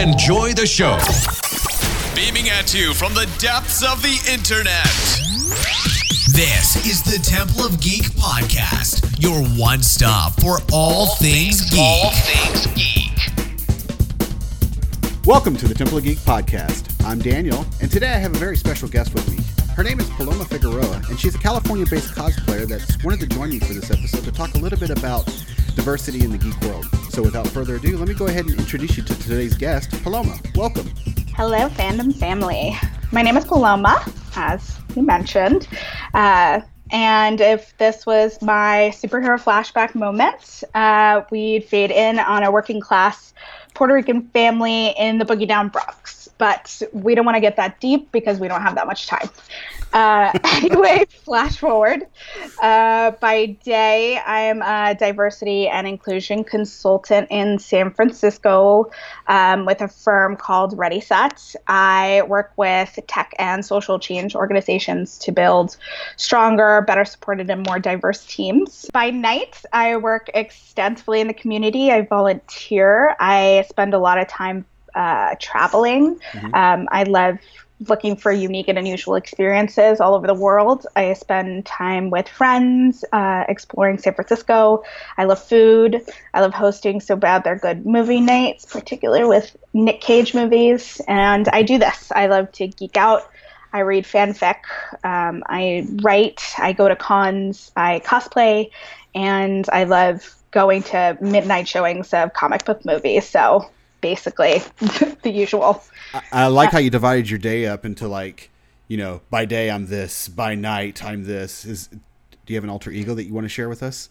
Enjoy the show. Beaming at you from the depths of the internet. This is the Temple of Geek podcast, your one stop for all, things, geek. All things geek. Welcome to the Temple of Geek podcast. I'm Daniel, and today I have a very special guest with me. Her name is Paloma Figueroa, and she's a California based cosplayer that's wanted to join me for this episode to talk a little bit about diversity in the geek world. So without further ado, let me go ahead and introduce you to today's guest, Paloma. Welcome. Hello, fandom family. My name is Paloma, as you mentioned. Uh, and if this was my superhero flashback moment, uh, we'd fade in on a working class Puerto Rican family in the Boogie Down Bronx. But we don't want to get that deep because we don't have that much time. Uh, anyway, flash forward. Uh, by day, I am a diversity and inclusion consultant in San Francisco um, with a firm called Ready Set. I work with tech and social change organizations to build stronger, better supported, and more diverse teams. By night, I work extensively in the community. I volunteer. I spend a lot of time uh, traveling. Mm-hmm. Um, I love looking for unique and unusual experiences all over the world. I spend time with friends, uh, exploring San Francisco. I love food. I love hosting So Bad They're Good movie nights, particularly with Nick Cage movies. And I do this. I love to geek out. I read fanfic. Um, I write. I go to cons. I cosplay. And I love going to midnight showings of comic book movies. So basically the usual. I, I like how you divided your day up into like, you know, by day I'm this, by night I'm this. Is do you have an alter ego that you want to share with us?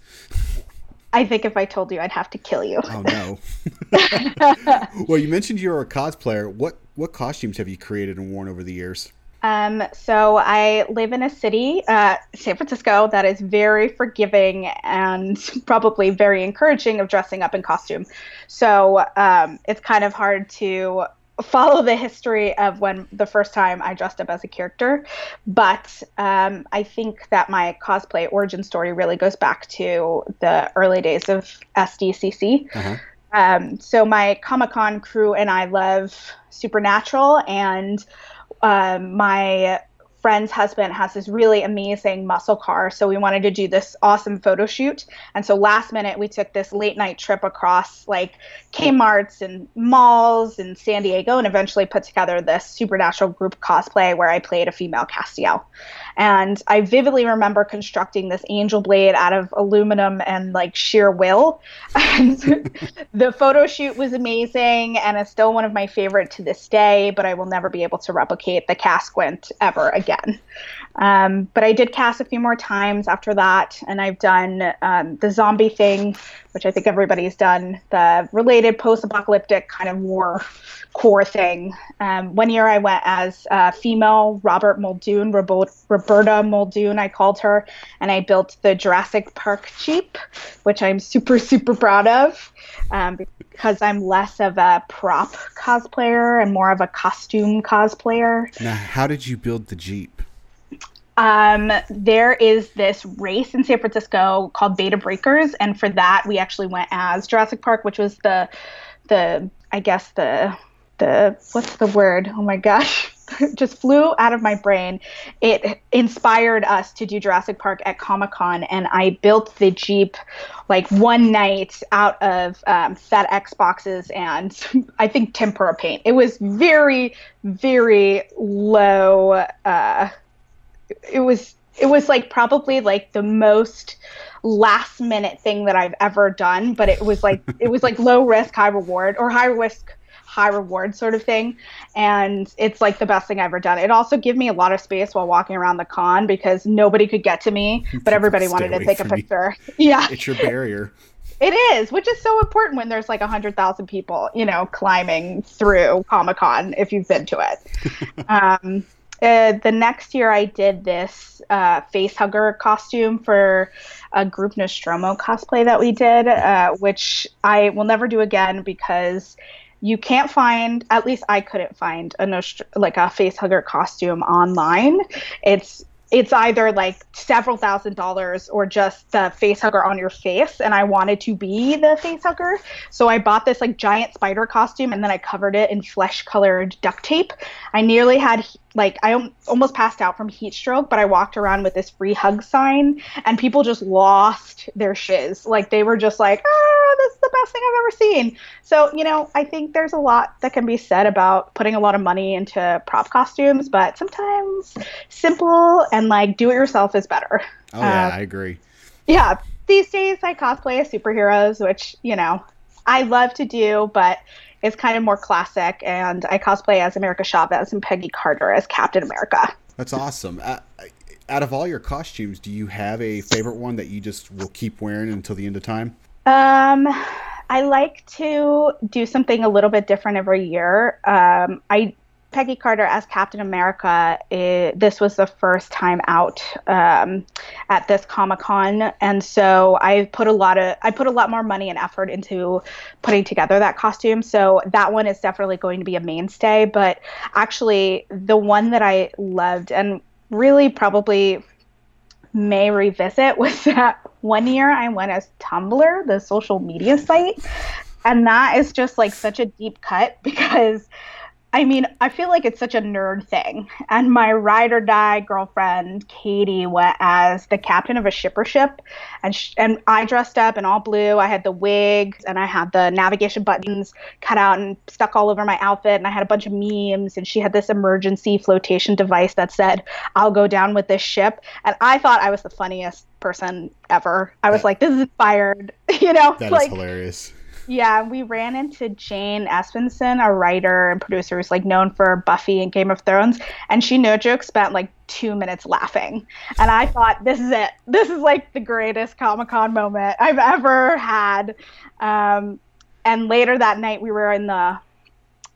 I think if I told you, I'd have to kill you. Oh no. well, you mentioned you're a cosplayer. What what costumes have you created and worn over the years? Um, so I live in a city, uh, San Francisco, that is very forgiving and probably very encouraging of dressing up in costume. So um, it's kind of hard to follow the history of when the first time I dressed up as a character. But um, I think that my cosplay origin story really goes back to the early days of SDCC. Uh-huh. Um, so my Comic Con crew and I love Supernatural and um, my friend's husband has this really amazing muscle car. So we wanted to do this awesome photo shoot. And so last minute, we took this late night trip across like Kmart's and malls in San Diego and eventually put together this supernatural group cosplay where I played a female Castiel. And I vividly remember constructing this angel blade out of aluminum and like sheer will. And the photo shoot was amazing and it's still one of my favorite to this day, but I will never be able to replicate the Casquint ever again again. Um, but I did cast a few more times after that, and I've done um, the zombie thing, which I think everybody's done, the related post apocalyptic kind of war core thing. Um, one year I went as female Robert Muldoon, Roberta Muldoon, I called her, and I built the Jurassic Park Jeep, which I'm super, super proud of um, because I'm less of a prop cosplayer and more of a costume cosplayer. Now, how did you build the Jeep? Um, there is this race in San Francisco called Bay to Breakers, and for that we actually went as Jurassic Park, which was the the I guess the the what's the word? Oh my gosh. just flew out of my brain. It inspired us to do Jurassic Park at Comic Con, and I built the Jeep like one night out of um, FedEx boxes and I think tempera paint. It was very, very low. Uh, it was it was like probably like the most last minute thing that I've ever done, but it was like it was like low risk, high reward, or high risk, high reward sort of thing. And it's like the best thing I've ever done. It also gave me a lot of space while walking around the con because nobody could get to me, but everybody wanted to take a picture. You. Yeah. It's your barrier. It is, which is so important when there's like a hundred thousand people, you know, climbing through Comic Con if you've been to it. um, uh, the next year, I did this uh, face hugger costume for a group Nostromo cosplay that we did, uh, which I will never do again because you can't find. At least I couldn't find a Nostr- like a face hugger costume online. It's it's either like several thousand dollars or just the face hugger on your face and i wanted to be the face hugger so i bought this like giant spider costume and then i covered it in flesh colored duct tape i nearly had like i almost passed out from heat stroke but i walked around with this free hug sign and people just lost their shiz. Like they were just like oh this is the best thing i've ever seen. So you know i think there's a lot that can be said about putting a lot of money into prop costumes but sometimes simple and like do it yourself is better. Oh yeah uh, i agree. yeah these days i cosplay as superheroes which you know i love to do but is kind of more classic, and I cosplay as America Chavez and Peggy Carter as Captain America. That's awesome. Uh, out of all your costumes, do you have a favorite one that you just will keep wearing until the end of time? Um, I like to do something a little bit different every year. Um, I Peggy Carter as Captain America, it, this was the first time out um, at this Comic Con, and so I put a lot of I put a lot more money and effort into putting together that costume. So that one is definitely going to be a mainstay. But actually, the one that I loved and really probably may revisit was that one year I went as Tumblr, the social media site, and that is just like such a deep cut because I mean, I feel like it's such a nerd thing. And my ride or die girlfriend, Katie, went as the captain of a shipper ship. And, sh- and I dressed up in all blue. I had the wig and I had the navigation buttons cut out and stuck all over my outfit. And I had a bunch of memes. And she had this emergency flotation device that said, I'll go down with this ship. And I thought I was the funniest person ever. I was that, like, this is inspired. you know, that like, is hilarious. Yeah, we ran into Jane Espenson, a writer and producer who's like known for Buffy and Game of Thrones, and she no joke spent like two minutes laughing. And I thought, this is it. This is like the greatest Comic Con moment I've ever had. Um, and later that night, we were in the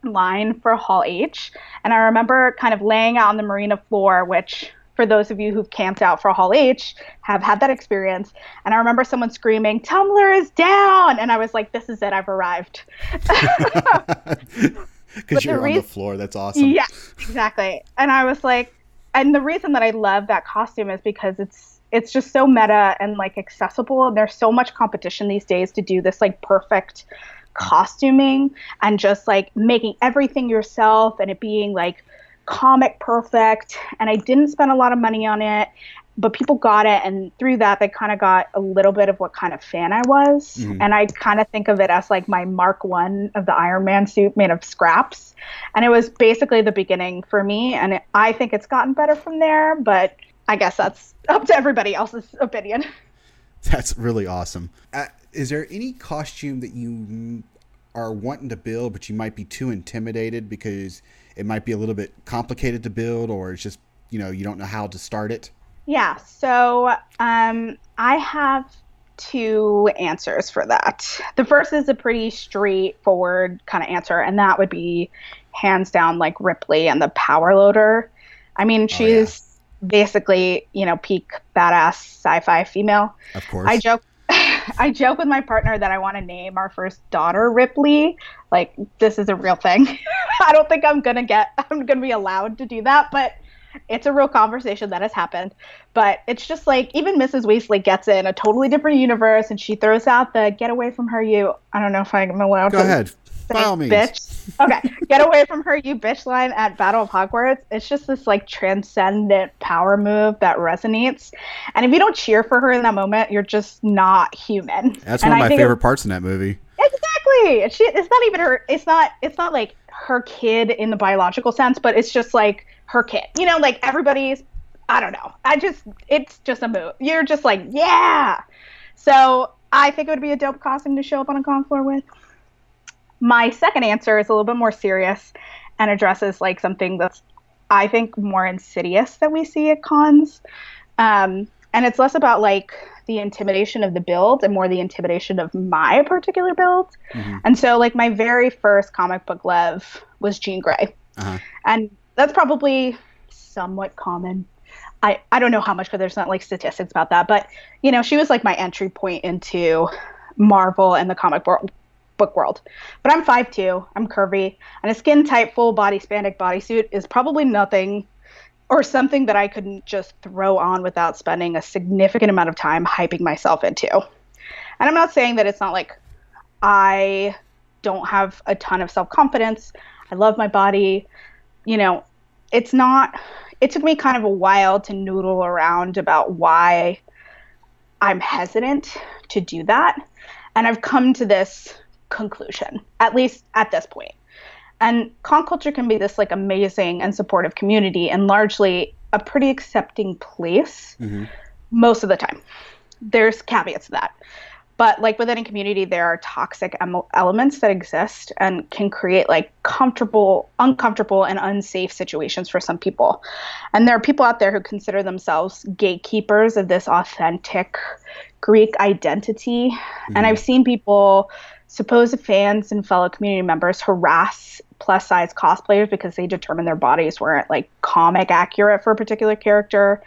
line for Hall H, and I remember kind of laying out on the marina floor, which for those of you who've camped out for Hall H, have had that experience. And I remember someone screaming, Tumblr is down! And I was like, this is it, I've arrived. Because you're re- on the floor. That's awesome. Yeah, exactly. And I was like, and the reason that I love that costume is because it's it's just so meta and like accessible. And there's so much competition these days to do this like perfect costuming and just like making everything yourself and it being like comic perfect and I didn't spend a lot of money on it but people got it and through that they kind of got a little bit of what kind of fan I was. Mm-hmm. and I kind of think of it as like my mark 1 of the Iron Man suit made of scraps. And it was basically the beginning for me and it, I think it's gotten better from there but I guess that's up to everybody else's opinion. That's really awesome. Uh, is there any costume that you are wanting to build but you might be too intimidated because it might be a little bit complicated to build or it's just you know you don't know how to start it? Yeah so um, i have two answers for that. The first is a pretty straightforward kind of answer and that would be hands down like ripley and the power loader. I mean she's oh, yeah. basically you know peak badass sci-fi female. Of course. I joke I joke with my partner that I want to name our first daughter Ripley. Like this is a real thing. I don't think I'm gonna get I'm gonna be allowed to do that, but it's a real conversation that has happened. But it's just like even Mrs. Weasley gets in a totally different universe and she throws out the get away from her you I don't know if I'm allowed Go to ahead. By all means. Bitch. Okay. Get away from her, you bitch line at Battle of Hogwarts. It's just this like transcendent power move that resonates. And if you don't cheer for her in that moment, you're just not human. That's and one of I my favorite parts in that movie. Exactly. She it's not even her it's not it's not like her kid in the biological sense, but it's just like her kid. You know, like everybody's I don't know. I just it's just a move. You're just like, yeah. So I think it would be a dope costume to show up on a con floor with. My second answer is a little bit more serious and addresses like something that's I think more insidious that we see at cons. Um, and it's less about like the intimidation of the build and more the intimidation of my particular build. Mm-hmm. And so like my very first comic book love was Jean Grey. Uh-huh. And that's probably somewhat common. I, I don't know how much, but there's not like statistics about that. But you know, she was like my entry point into Marvel and the comic book book world. But I'm 5'2, I'm curvy, and a skin tight full body spandex bodysuit is probably nothing or something that I couldn't just throw on without spending a significant amount of time hyping myself into. And I'm not saying that it's not like I don't have a ton of self confidence. I love my body. You know, it's not, it took me kind of a while to noodle around about why I'm hesitant to do that. And I've come to this conclusion, at least at this point. And con culture can be this like amazing and supportive community and largely a pretty accepting place mm-hmm. most of the time. There's caveats to that. But like within a community, there are toxic em- elements that exist and can create like comfortable, uncomfortable, and unsafe situations for some people. And there are people out there who consider themselves gatekeepers of this authentic Greek identity. Mm-hmm. And I've seen people, supposed fans and fellow community members, harass plus size cosplayers because they determined their bodies weren't like comic accurate for a particular character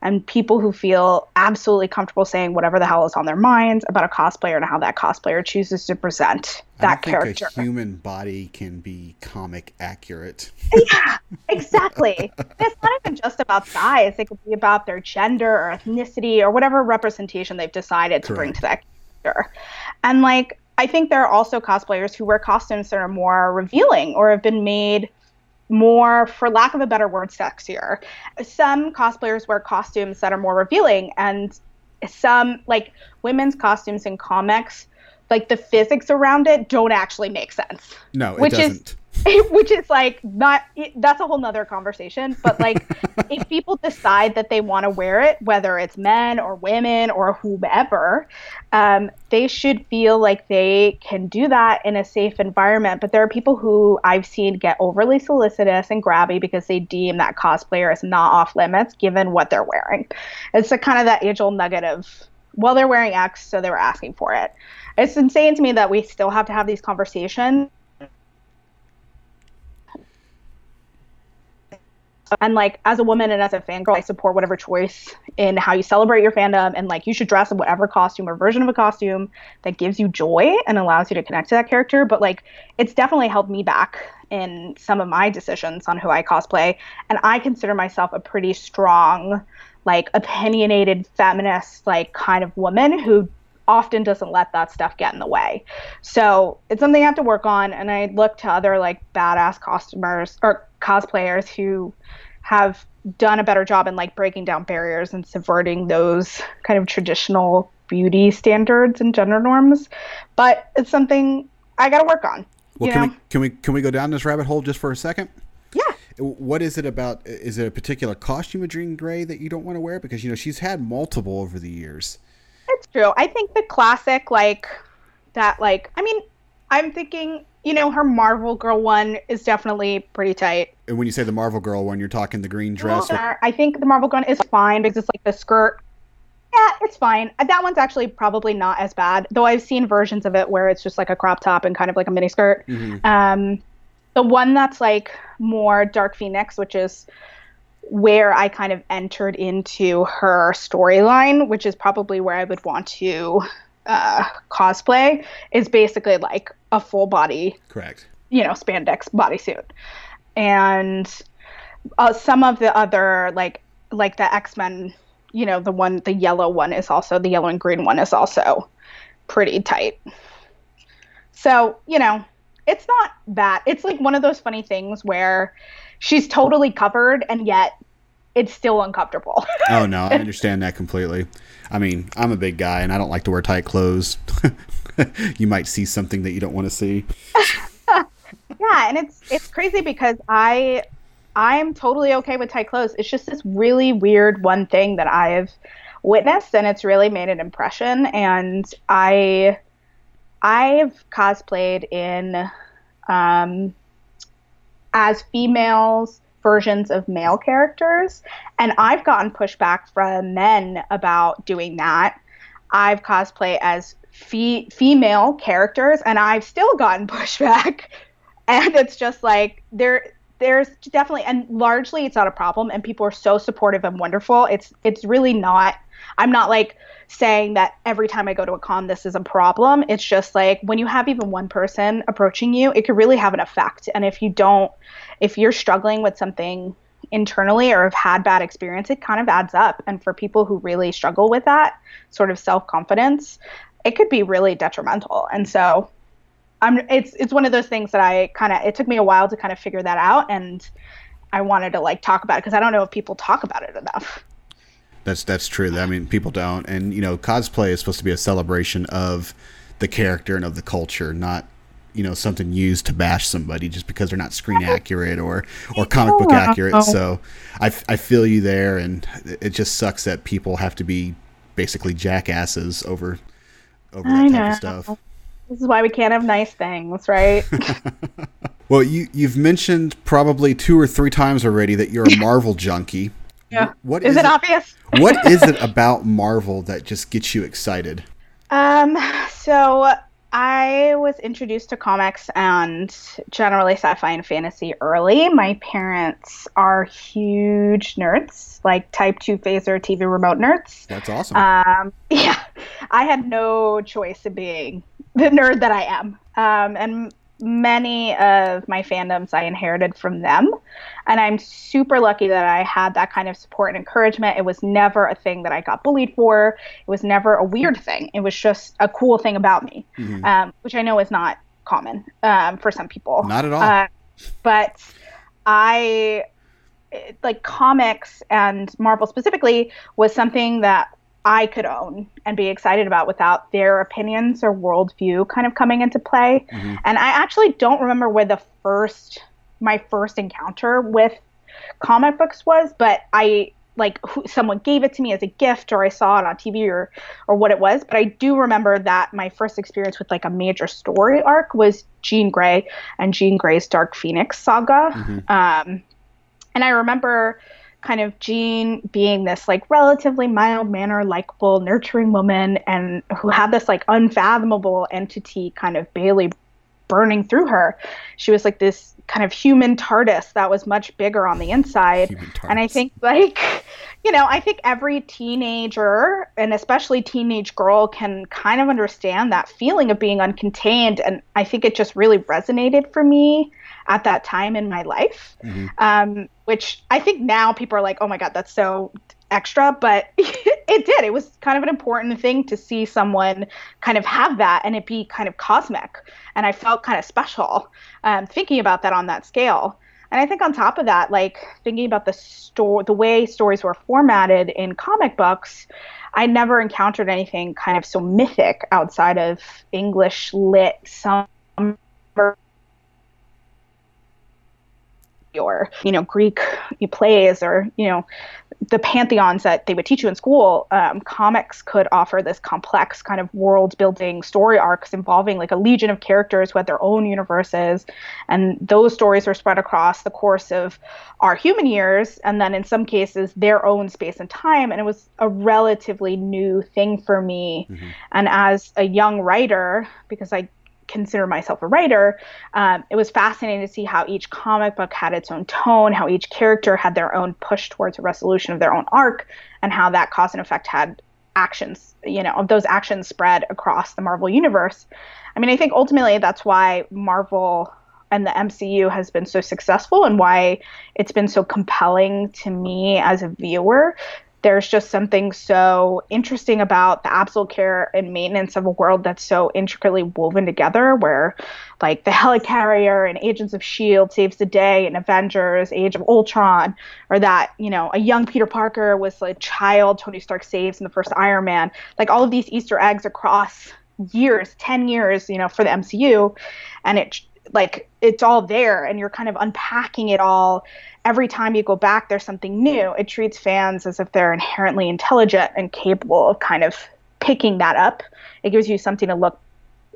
and people who feel absolutely comfortable saying whatever the hell is on their minds about a cosplayer and how that cosplayer chooses to present that character. a human body can be comic accurate. yeah, exactly. it's not even just about size. It could be about their gender or ethnicity or whatever representation they've decided to Correct. bring to that character. And like, I think there are also cosplayers who wear costumes that are more revealing or have been made more, for lack of a better word, sexier. Some cosplayers wear costumes that are more revealing, and some, like women's costumes in comics, like the physics around it don't actually make sense. No, it which doesn't. Is, which is like not that's a whole nother conversation but like if people decide that they want to wear it whether it's men or women or whomever um, they should feel like they can do that in a safe environment. But there are people who i've seen get overly solicitous and grabby because they deem that cosplayer is not off limits given what they're wearing. It's a kind of that age old nugget of well they're wearing x so they were asking for it. It's insane to me that we still have to have these conversations and like as a woman and as a fangirl, I support whatever choice in how you celebrate your fandom and like you should dress in whatever costume or version of a costume that gives you joy and allows you to connect to that character. But like it's definitely held me back in some of my decisions on who I cosplay. And I consider myself a pretty strong, like opinionated feminist, like kind of woman who often doesn't let that stuff get in the way. So it's something I have to work on. And I look to other like badass costumers or cosplayers who have done a better job in like breaking down barriers and subverting those kind of traditional beauty standards and gender norms. But it's something I got to work on. Well, can we can we can we go down this rabbit hole just for a second? Yeah. What is it about? Is it a particular costume of Jean Grey that you don't want to wear? Because you know she's had multiple over the years. True. I think the classic, like that, like I mean, I'm thinking you know, her Marvel Girl one is definitely pretty tight. And when you say the Marvel Girl one, you're talking the green dress. Well, I think the Marvel Girl one is fine because it's like the skirt. Yeah, it's fine. That one's actually probably not as bad, though I've seen versions of it where it's just like a crop top and kind of like a mini skirt. Mm-hmm. Um, the one that's like more Dark Phoenix, which is where I kind of entered into her storyline, which is probably where I would want to uh, cosplay is basically like a full body, correct? You know, spandex bodysuit, and uh, some of the other like like the X Men, you know, the one the yellow one is also the yellow and green one is also pretty tight. So you know, it's not that. It's like one of those funny things where she's totally covered and yet it's still uncomfortable. oh no, I understand that completely. I mean, I'm a big guy and I don't like to wear tight clothes. you might see something that you don't want to see. yeah, and it's it's crazy because I I'm totally okay with tight clothes. It's just this really weird one thing that I've witnessed and it's really made an impression and I I've cosplayed in um as females versions of male characters. And I've gotten pushback from men about doing that. I've cosplay as fe- female characters, and I've still gotten pushback. And it's just like there, there's definitely, and largely, it's not a problem. And people are so supportive and wonderful. It's it's really not. I'm not like saying that every time I go to a con, this is a problem. It's just like when you have even one person approaching you, it could really have an effect. And if you don't, if you're struggling with something internally or have had bad experience, it kind of adds up. And for people who really struggle with that sort of self confidence, it could be really detrimental. And so I'm it's it's one of those things that I kind of it took me a while to kind of figure that out and I wanted to like talk about it because I don't know if people talk about it enough. That's that's true. I mean, people don't, and you know, cosplay is supposed to be a celebration of the character and of the culture, not you know something used to bash somebody just because they're not screen accurate or or comic book accurate. So I, I feel you there, and it just sucks that people have to be basically jackasses over over that I type know. of stuff. This is why we can't have nice things, right? Well, you you've mentioned probably two or three times already that you're a Marvel junkie. yeah. What is, is it it- obvious? What is it about Marvel that just gets you excited? Um, so I was introduced to comics and generally sci-fi and fantasy early. My parents are huge nerds, like Type 2 phaser TV remote nerds. That's awesome. Um, yeah, I had no choice in being the nerd that I am. Um, and many of my fandoms I inherited from them. And I'm super lucky that I had that kind of support and encouragement. It was never a thing that I got bullied for, it was never a weird thing. It was just a cool thing about me, um, which I know is not common um, for some people. Not at all. Uh, but I like comics and Marvel specifically was something that I could own and be excited about without their opinions or worldview kind of coming into play. And I actually don't remember where the first my first encounter with comic books was, but I like who, someone gave it to me as a gift or I saw it on TV or or what it was, but I do remember that my first experience with like a major story arc was Jean Grey and Jean Grey's Dark Phoenix saga. Um, and I remember kind of Jean being this like relatively mild mannered, likable, nurturing woman and who had this like unfathomable entity kind of Bailey burning through her. She was like this kind of human TARDIS that was much bigger on the inside. And I think like you know, I think every teenager and especially teenage girl can kind of understand that feeling of being uncontained and I think it just really resonated for me at that time in my life. Um, which I think now people are like, "Oh my god, that's so extra," but it did. It was kind of an important thing to see someone kind of have that and it be kind of cosmic. And I felt kind of special um, thinking about that on that scale. And I think on top of that, like thinking about the store, the way stories were formatted in comic books, I never encountered anything kind of so mythic outside of English lit summer or you know Greek plays or you know the pantheons that they would teach you in school, um, comics could offer this complex kind of world building story arcs involving like a legion of characters who had their own universes. And those stories were spread across the course of our human years, and then in some cases, their own space and time. And it was a relatively new thing for me. And as a young writer, because I consider myself a writer, um, it was fascinating to see how each comic book had its own tone, how each character had their own push towards a resolution of their own arc, and how that cause and effect had actions, you know, those actions spread across the Marvel universe. I mean, I think ultimately that's why Marvel and the MCU has been so successful and why it's been so compelling to me as a viewer there's just something so interesting about the absolute care and maintenance of a world that's so intricately woven together where like the helicarrier and agents of shield saves the day and avengers age of ultron or that you know a young peter parker was a child tony stark saves in the first iron man. Like all of these easter eggs across years 10 years you know for the mcu and it like it's all there and you're kind of unpacking it all. Every time you go back there's something new. It treats fans as if they're inherently intelligent and capable of kind of picking that up. It gives you something to look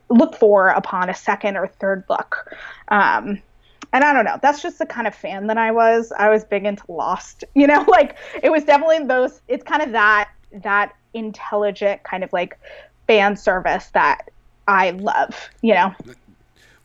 look for upon a second or third look. Um, and i don't know. That's just the kind of fan that i was. I was big into lost. You know like it was definitely those it's kind of that that intelligent kind of like fan service that i love you know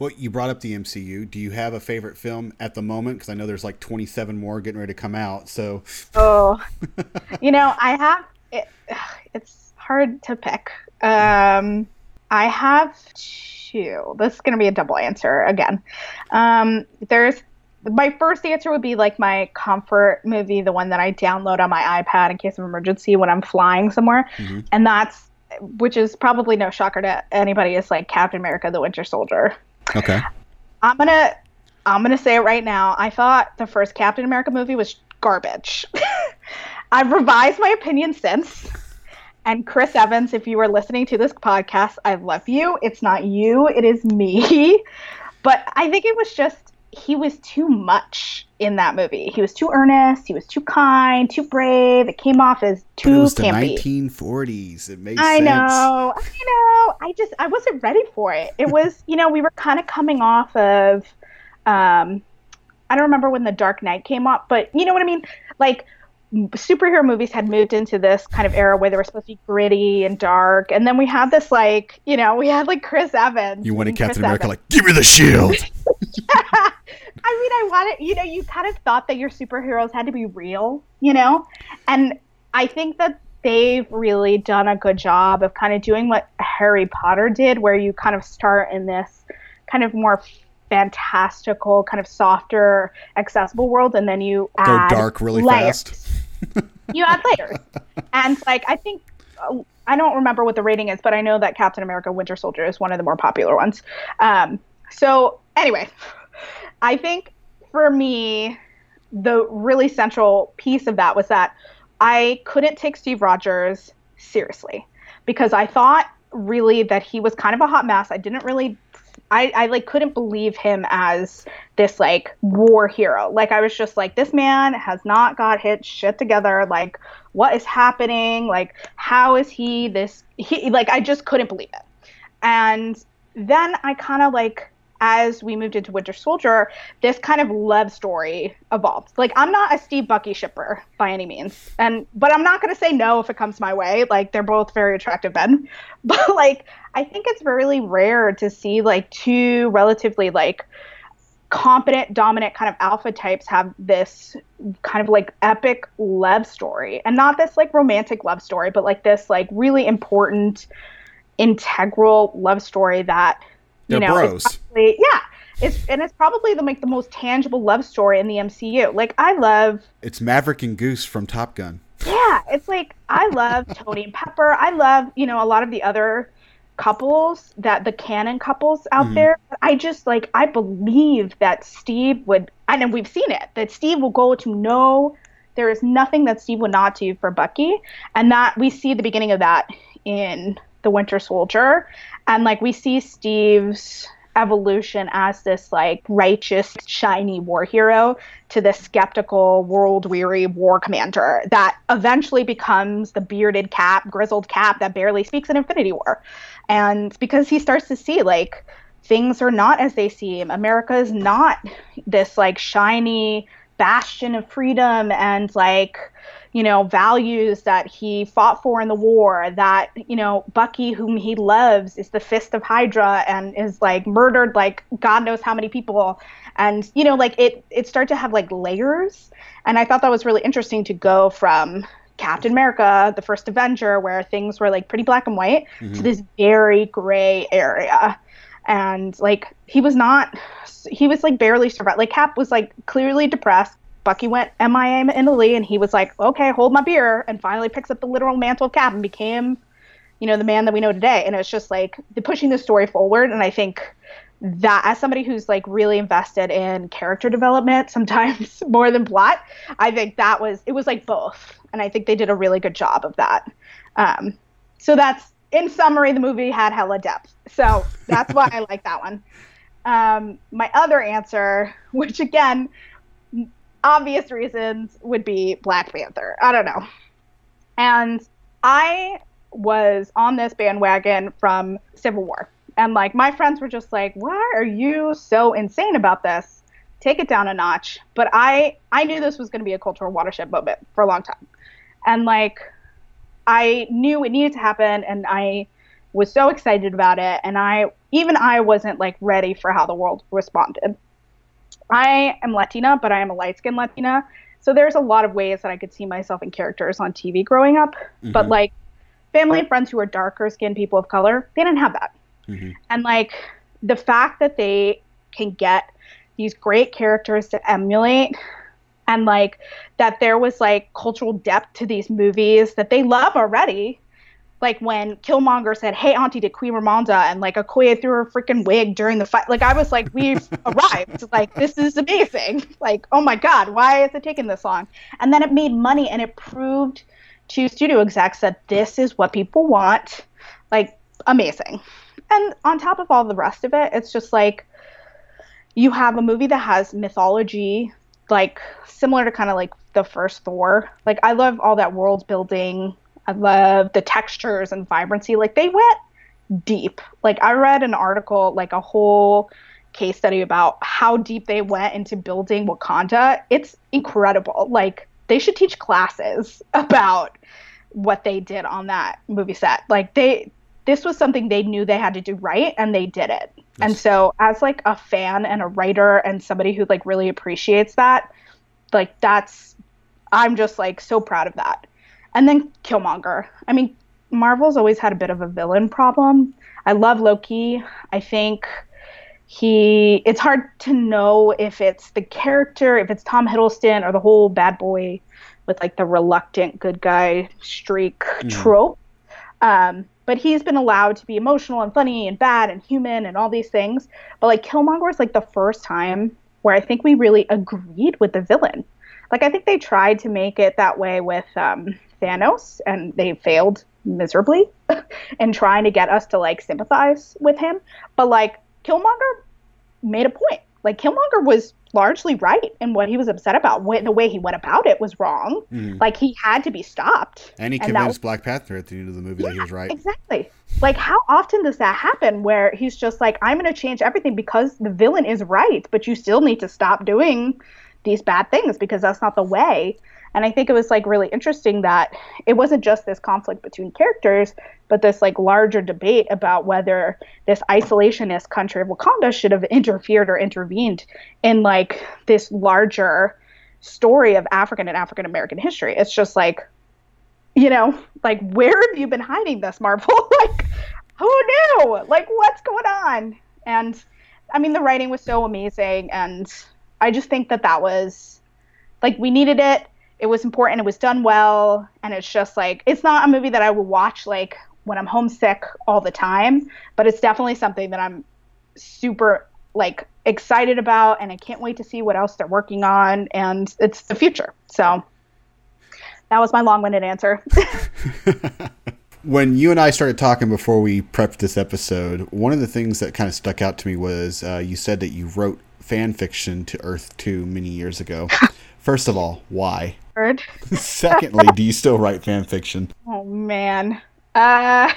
Well, you brought up the MCU. Do you have a favorite film at the moment? Because I know there's like 27 more getting ready to come out. So, Oh, you know, I have it, it's hard to pick. Um, I have two. This is going to be a double answer again. Um, there's my first answer would be like my comfort movie, the one that I download on my iPad in case of emergency when I'm flying somewhere, and that's which is probably no shocker to anybody. Is like Captain America: The Winter Soldier. Okay. I'm gonna I'm gonna say it right now. I thought the first Captain America movie was garbage. I've revised my opinion since. And Chris Evans, if you are listening to this podcast, I love you. It's not you, it is me. But I think it was just he was too much in that movie. He was too earnest, he was too kind, too brave. It came off as too But it was the campy. 1940s. It made I sense. know. I know. I just I wasn't ready for it. It was, you know, we were kind of coming off of um I don't remember when the Dark Knight came up, but you know what I mean? Like superhero movies had moved into this kind of era where they were supposed to be gritty and dark, and then we had this like, you know, we had like Chris Evans. You wanted and Chris Captain America Evans. like, give me the shield. I mean, I wanted, you know, you kind of thought that your superheroes had to be real, you know? And I think that they've really done a good job of kind of doing what Harry Potter did, where you kind of start in this kind of more fantastical, kind of softer, accessible world, and then you Go add dark really layers. fast. You add layers. and like, I think. I don't remember what the rating is, but I know that Captain America Winter Soldier is one of the more popular ones. Um, so, anyway, I think for me, the really central piece of that was that I couldn't take Steve Rogers seriously because I thought really that he was kind of a hot mess. I didn't really I, I like couldn't believe him as this like war hero. Like I was just like, this man has not got his shit together. Like, what is happening? Like, how is he this? He like I just couldn't believe it. And then I kind of like as we moved into Winter Soldier, this kind of love story evolved. Like I'm not a Steve Bucky shipper by any means, and but I'm not gonna say no if it comes my way. Like they're both very attractive men, but like I think it's really rare to see like two relatively like competent, dominant kind of alpha types have this kind of like epic love story, and not this like romantic love story, but like this like really important, integral love story that you They're know is bros. probably- yeah. It's, and it's probably the like the most tangible love story in the MCU. Like I love It's Maverick and Goose from Top Gun. yeah, it's like I love Tony and Pepper. I love, you know, a lot of the other couples that the canon couples out mm-hmm. there. I just like I believe that Steve would I know we've seen it, that Steve will go to no there is nothing that Steve would not do for Bucky. And that we see the beginning of that in The Winter Soldier. And like we see Steve's evolution as this like righteous shiny war hero to this skeptical world weary war commander that eventually becomes the bearded cap grizzled cap that barely speaks in infinity war and because he starts to see like things are not as they seem america is not this like shiny bastion of freedom and like you know values that he fought for in the war that you know bucky whom he loves is the fist of hydra and is like murdered like god knows how many people. And you know like it it started to have like layers. And i thought that was really interesting to go from captain america the first avenger where things were like pretty black and white to mm-hmm. this very gray area. And like he was not he was like barely survived. Like cap was like clearly depressed bucky went mia in italy and he was like okay hold my beer and finally picks up the literal mantle of cap and became you know the man that we know today. And it's just like the pushing the story forward. And i think that as somebody who's like really invested in character development sometimes more than plot i think that was it was like both. And i think they did a really good job of that. Um, so that's in summary the movie had hella depth. So that's why i like that one. Um, my other answer which again obvious reasons would be black panther. I don't know. And i was on this bandwagon from civil war. And like my friends were just like why are you so insane about this? Take it down a notch. But i i knew this was going to be a cultural watershed moment for a long time. And like i knew it needed to happen and i was so excited about it. And i even i wasn't like ready for how the world responded i am latina but i am a light skinned latina. So there's a lot of ways that i could see myself in characters on tv growing up. But mm-hmm. like family and friends who are darker skinned people of color they didn't have that. Mm-hmm. And like the fact that they can get these great characters to emulate and like that there was like cultural depth to these movies that they love already like when Killmonger said, "Hey, Auntie, did Queen Ramonda?" and like Okoye threw her freaking wig during the fight. Like I was like, "We've arrived! Like this is amazing! Like oh my god, why is it taking this long?" And then it made money, and it proved to studio execs that this is what people want. Like amazing. And on top of all the rest of it, it's just like you have a movie that has mythology, like similar to kind of like the first Thor. Like I love all that world building I love the textures and vibrancy. Like they went deep. Like I read an article, like a whole case study about how deep they went into building Wakanda. It's incredible. Like they should teach classes about what they did on that movie set. Like they this was something they knew they had to do right and they did it. Yes. And so as like a fan and a writer and somebody who like really appreciates that, like that's I'm just like so proud of that. And then Killmonger. I mean, Marvel's always had a bit of a villain problem. I love Loki. I think he it's hard to know if it's the character, if it's Tom Hiddleston or the whole bad boy with like the reluctant good guy streak mm. trope. Um, but he's been allowed to be emotional and funny and bad and human and all these things. But like Killmonger is like the first time where I think we really agreed with the villain. Like I think they tried to make it that way with um, Thanos, and they failed miserably in trying to get us to like sympathize with him. But like Killmonger made a point. Like Killmonger was largely right in what he was upset about. When, the way he went about it was wrong. Mm. Like he had to be stopped. And he and convinced was, Black Panther at the end of the movie yeah, that he was right. Exactly. Like how often does that happen where he's just like, I'm going to change everything because the villain is right, but you still need to stop doing these bad things because that's not the way. And I think it was like really interesting that it wasn't just this conflict between characters, but this like larger debate about whether this isolationist country of Wakanda should have interfered or intervened in like this larger story of African and African American history. It's just like, you know, like where have you been hiding this, Marvel? like, who knew? Like, what's going on? And I mean, the writing was so amazing, and I just think that that was like we needed it it was important. It was done well, and it's just like it's not a movie that I will watch like when I'm homesick all the time, but it's definitely something that I'm super like excited about, and I can't wait to see what else they're working on, and it's the future. So that was my long-winded answer. when you and I started talking before we prepped this episode, one of the things that kind of stuck out to me was uh, you said that you wrote fan fiction to Earth 2 many years ago. First of all, why? Secondly, do you still write fan fiction? Oh man, uh,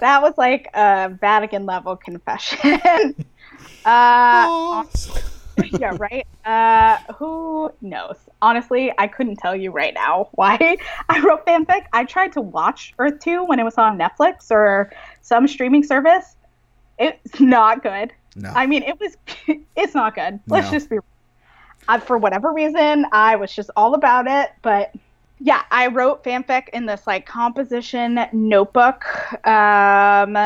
that was like a Vatican level confession. uh, yeah, right. Uh, who knows? Honestly, I couldn't tell you right now why I wrote fanfic. I tried to watch Earth Two when it was on Netflix or some streaming service. It's not good. No. I mean, it was. It's not good. Let's no. just be I, for whatever reason, I was just all about it. But yeah, I wrote fanfic in this like composition notebook um,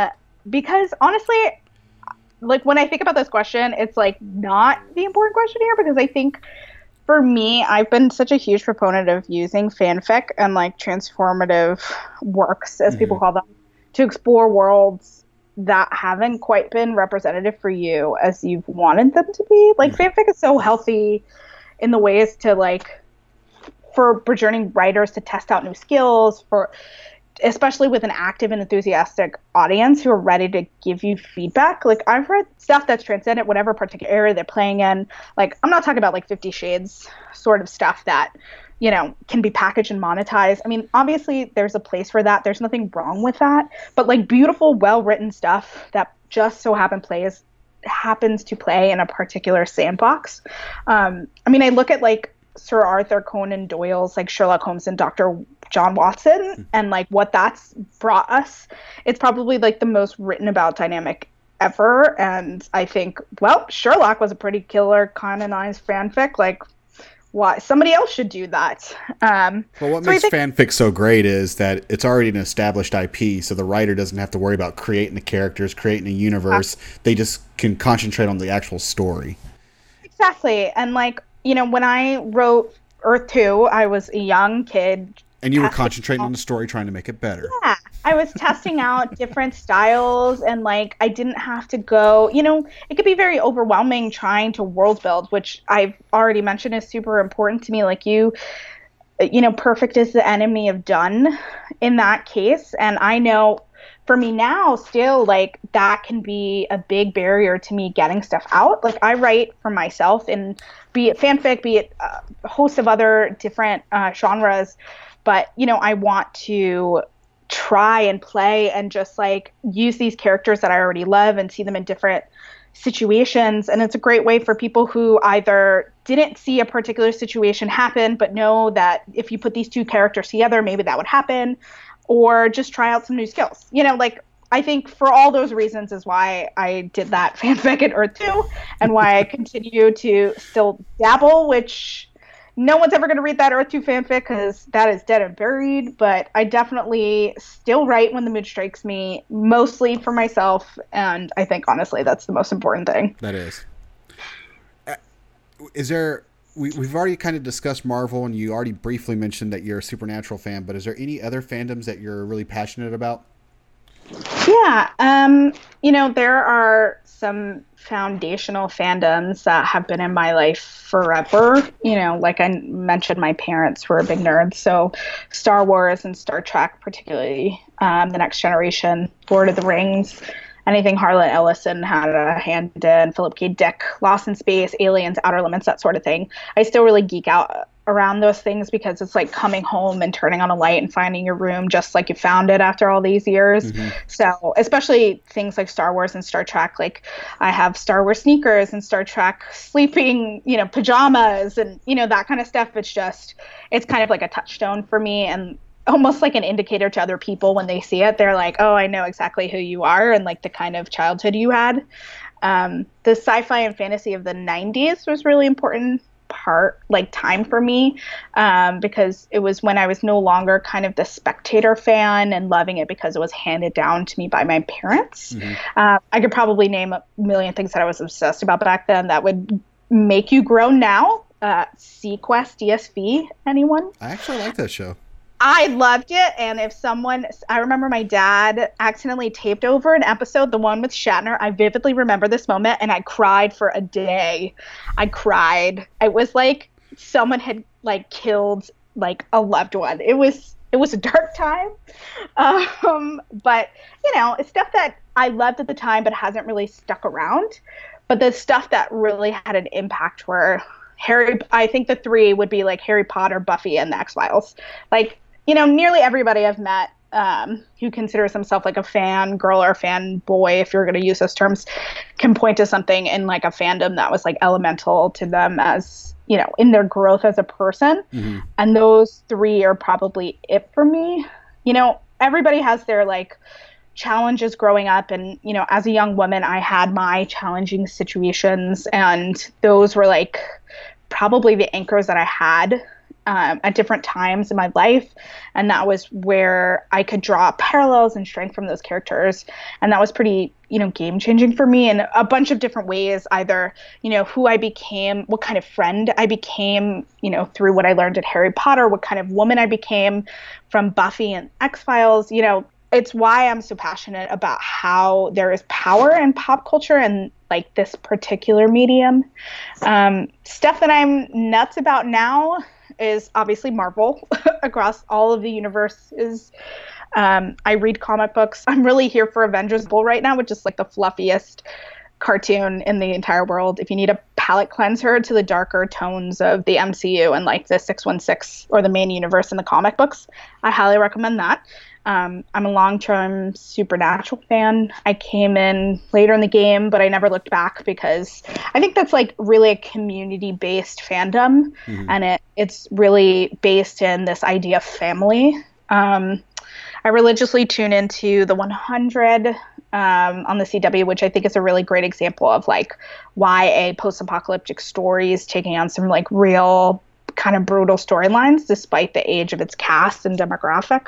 because honestly, like when I think about this question, it's like not the important question here because I think for me, I've been such a huge proponent of using fanfic and like transformative works, as mm-hmm. people call them, to explore worlds that haven't quite been representative for you as you've wanted them to be. Like mm-hmm. fanfic is so healthy in the ways to like for burgeoning writers to test out new skills for especially with an active and enthusiastic audience who are ready to give you feedback. Like I've read stuff that's transcendent whatever particular area they're playing in. Like I'm not talking about like 50 shades sort of stuff that you know, can be packaged and monetized. I mean, obviously there's a place for that. There's nothing wrong with that. But like beautiful, well-written stuff that just so happen plays happens to play in a particular sandbox. Um, I mean, I look at like Sir Arthur Conan Doyle's like Sherlock Holmes and Dr. John Watson hmm. and like what that's brought us. It's probably like the most written about dynamic ever. And I think, well, Sherlock was a pretty killer canonized fanfic. Like why somebody else should do that. Um, well, what so makes think- fanfic so great is that it's already an established IP, so the writer doesn't have to worry about creating the characters, creating a universe. They just can concentrate on the actual story. exactly. And like, you know, when I wrote Earth 2, I was a young kid. And you were concentrating on the story, trying to make it better. Yeah, I was testing out different styles and like I didn't have to go, you know, it could be very overwhelming trying to world build, which I've already mentioned is super important to me. Like you, you know, perfect is the enemy of done in that case. And I know for me now, still, like that can be a big barrier to me getting stuff out. Like I write for myself in be it fanfic, be it a host of other different uh, genres. But, you know, I want to try and play and just like use these characters that I already love and see them in different situations. And it's a great way for people who either didn't see a particular situation happen, but know that if you put these two characters together, maybe that would happen, or just try out some new skills. You know, like I think for all those reasons is why I did that fanfic at Earth 2 and why I continue to still dabble, which no one's ever going to read that Earth 2 fanfic because that is dead and buried. But I definitely still write when the mood strikes me, mostly for myself. And I think, honestly, that's the most important thing. That is. Uh, Is there? We, we've already kind of discussed Marvel, and you already briefly mentioned that you're a Supernatural fan. But is there any other fandoms that you're really passionate about? Yeah, um, you know, there are some foundational fandoms that have been in my life forever. You know, like I mentioned, my parents were big nerds, so Star Wars and Star Trek, particularly um, The Next Generation, Lord of the Rings, anything Harlan Ellison had a hand in, Philip K. Dick, Lost in Space, Aliens, Outer Limits, that sort of thing. I still really geek out around those things because it's like coming home and turning on a light and finding your room just like you found it after all these years. So, especially things like Star Wars and Star Trek, like I have Star Wars sneakers and Star Trek sleeping, you know, pajamas and, you know, that kind of stuff. It's just, it's kind of like a touchstone for me and almost like an indicator to other people when they see it. They're like, oh, I know exactly who you are and like the kind of childhood you had. Um, the sci fi and fantasy of the 90s was really important part like time for me um, because it was when I was no longer kind of the spectator fan and loving it because it was handed down to me by my parents. Uh, I could probably name a million things that I was obsessed about back then that would make you grow now. Uh, seaQuest DSV, anyone? I actually like that show. I loved it. And if someone, I remember my dad accidentally taped over an episode, the one with Shatner. I vividly remember this moment and I cried for a day. I cried. It was like someone had like killed like a loved one. It was, it was a dark time. Um, but you know, it's stuff that I loved at the time, but hasn't really stuck around. But the stuff that really had an impact were Harry, I think the three would be like Harry Potter, Buffy, and the X Files. Like, you know, nearly everybody I've met um, who considers himself like a fan girl or fan boy, if you're going to use those terms, can point to something in like a fandom that was like elemental to them as, you know, in their growth as a person. And those three are probably it for me. You know, everybody has their like, challenges growing up and you know as a young woman i had my challenging situations and those were like probably the anchors that i had um, at different times in my life. And that was where i could draw parallels and strength from those characters. And that was pretty you know game changing for me in a bunch of different ways either you know who i became what kind of friend i became you know through what i learned at harry potter what kind of woman i became from buffy and x-files. You know it's why I'm so passionate about how there is power in pop culture and like this particular medium. Um, stuff that I'm nuts about now is obviously Marvel across all of the universes. Um, I read comic books. I'm really here for Avengers Bull right now, which is like the fluffiest cartoon in the entire world. If you need a palette cleanser to the darker tones of the MCU and like the 616 or the main universe in the comic books, I highly recommend that. Um, I'm a long term Supernatural fan. I came in later in the game, but I never looked back because I think that's like really a community based fandom and it, it's really based in this idea of family. Um, I religiously tune into the 100 um, on the CW, which I think is a really great example of like why a post apocalyptic story is taking on some like real kind of brutal storylines despite the age of its cast and demographic.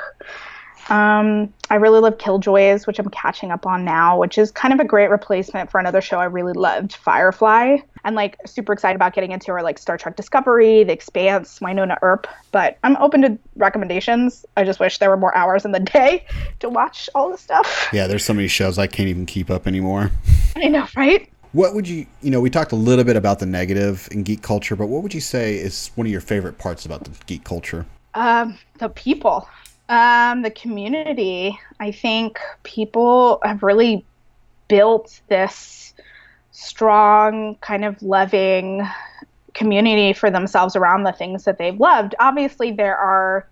Um, I really love Killjoys, which I'm catching up on now, which is kind of a great replacement for another show I really loved, Firefly. And like super excited about getting into or like Star Trek Discovery, The Expanse, Wynonna Earp. But I'm open to recommendations. I just wish there were more hours in the day to watch all the stuff. Yeah, there's so many shows I can't even keep up anymore. I know, right? What would you, you know, we talked a little bit about the negative in geek culture, but what would you say is one of your favorite parts about the geek culture? Um, the people, um, the community. I think people have really built this strong, kind of loving community for themselves around the things that they've loved. Obviously, there are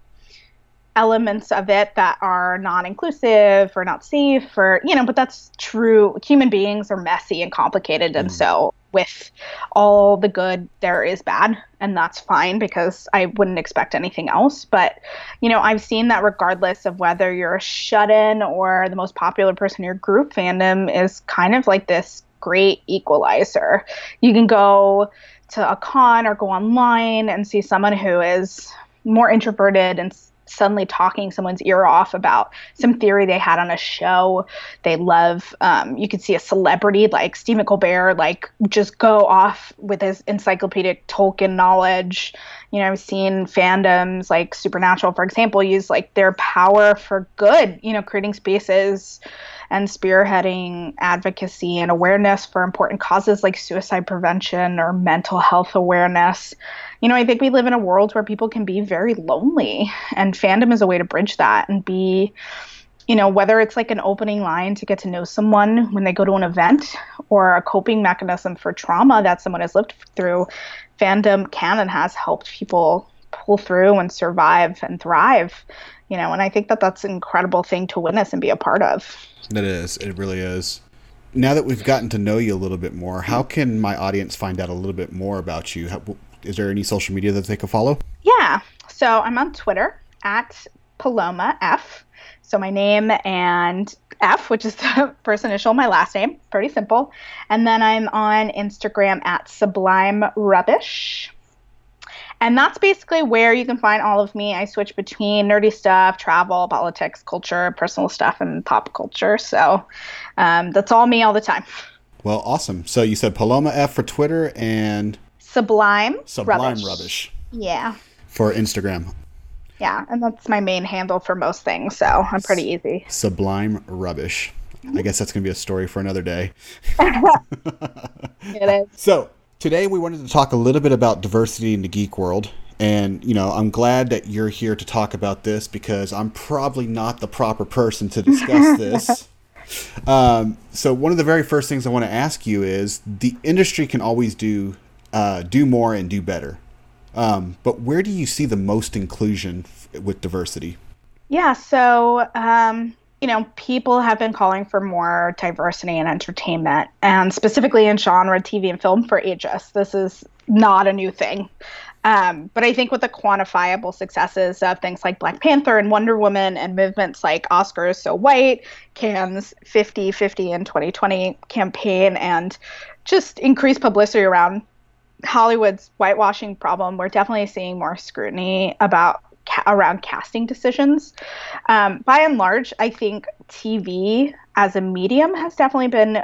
elements of it that are non-inclusive or not safe or you know but that's true human beings are messy and complicated and mm. so with all the good there is bad and that's fine because i wouldn't expect anything else. But you know i've seen that regardless of whether you're a shut-in or the most popular person in your group fandom is kind of like this great equalizer. You can go to a con or go online and see someone who is more introverted and suddenly talking someone's ear off about some theory they had on a show they love. Um, you could see a celebrity like Stephen Colbert like just go off with his encyclopedic Tolkien knowledge. You know, I've seen fandoms like Supernatural, for example, use like their power for good. You know, creating spaces and spearheading advocacy and awareness for important causes like suicide prevention or mental health awareness. You know, I think we live in a world where people can be very lonely, and fandom is a way to bridge that and be you know, whether it's like an opening line to get to know someone when they go to an event or a coping mechanism for trauma that someone has lived through, fandom can and has helped people pull through and survive and thrive, you know, and I think that that's an incredible thing to witness and be a part of. It is. It really is. Now that we've gotten to know you a little bit more, how can my audience find out a little bit more about you? How, is there any social media that they can follow? Yeah. So I'm on Twitter at Paloma F. So my name and F, which is the first initial of my last name. Pretty simple. And then I'm on Instagram at Sublime Rubbish. And that's basically where you can find all of me. I switch between nerdy stuff, travel, politics, culture, personal stuff, and pop culture. So um, that's all me all the time. Well, awesome. So you said Paloma F for Twitter and Sublime Sublime Rubbish. rubbish. Yeah. For Instagram. Yeah, and that's my main handle for most things, so I'm pretty easy. Sublime Rubbish. I guess that's going to be a story for another day. it is. So, Today, we wanted to talk a little bit about diversity in the geek world. And, you know, I'm glad that you're here to talk about this because I'm probably not the proper person to discuss this. Um, so, one of the very first things I want to ask you is the industry can always do uh, do more and do better. Um, but where do you see the most inclusion f- with diversity? Yeah, so um, you know, people have been calling for more diversity in entertainment and specifically in genre, TV, and film for ages. This is not a new thing. Um, but I think with the quantifiable successes of things like Black Panther and Wonder Woman and movements like Oscars So White, Cannes 50 50 in 2020 campaign, and just increased publicity around Hollywood's whitewashing problem, we're definitely seeing more scrutiny about ca- around casting decisions. Um, by and large, I think TV as a medium has definitely been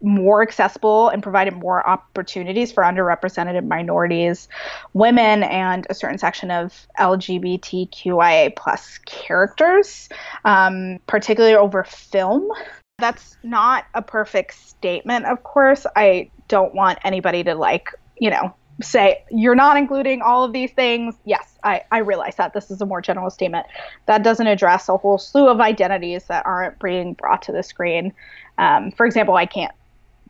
more accessible and provided more opportunities for underrepresented minorities, women, and a certain section of LGBTQIA plus characters, um, particularly over film. That's not a perfect statement, of course. I don't want anybody to like, you know, say you're not including all of these things. Yes, I, I realize that this is a more general statement. That doesn't address a whole slew of identities that aren't being brought to the screen. Um, for example, I can't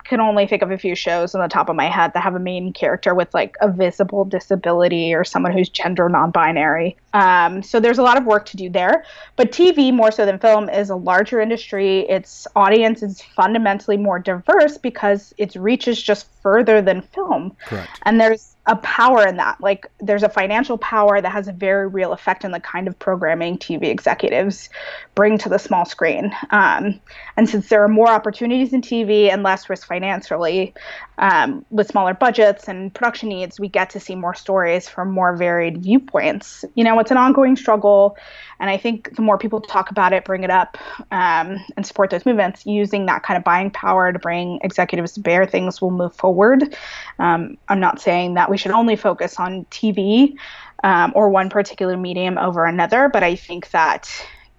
can only think of a few shows on the top of my head that have a main character with like a visible disability or someone who's gender non-binary. Um, so there's a lot of work to do there. But TV, more so than film, is a larger industry. Its audience is fundamentally more diverse because its reach is just further than film. Correct. And there's a power in that. Like there's a financial power that has a very real effect on the kind of programming TV executives bring to the small screen. Um, and since there are more opportunities in TV and less risk financially, um, with smaller budgets and production needs, we get to see more stories from more varied viewpoints. You know, it's an ongoing struggle. And I think the more people talk about it, bring it up, um, and support those movements, using that kind of buying power to bring executives to bear, things will move forward. Um, I'm not saying that we should only focus on TV um, or one particular medium over another, but I think that,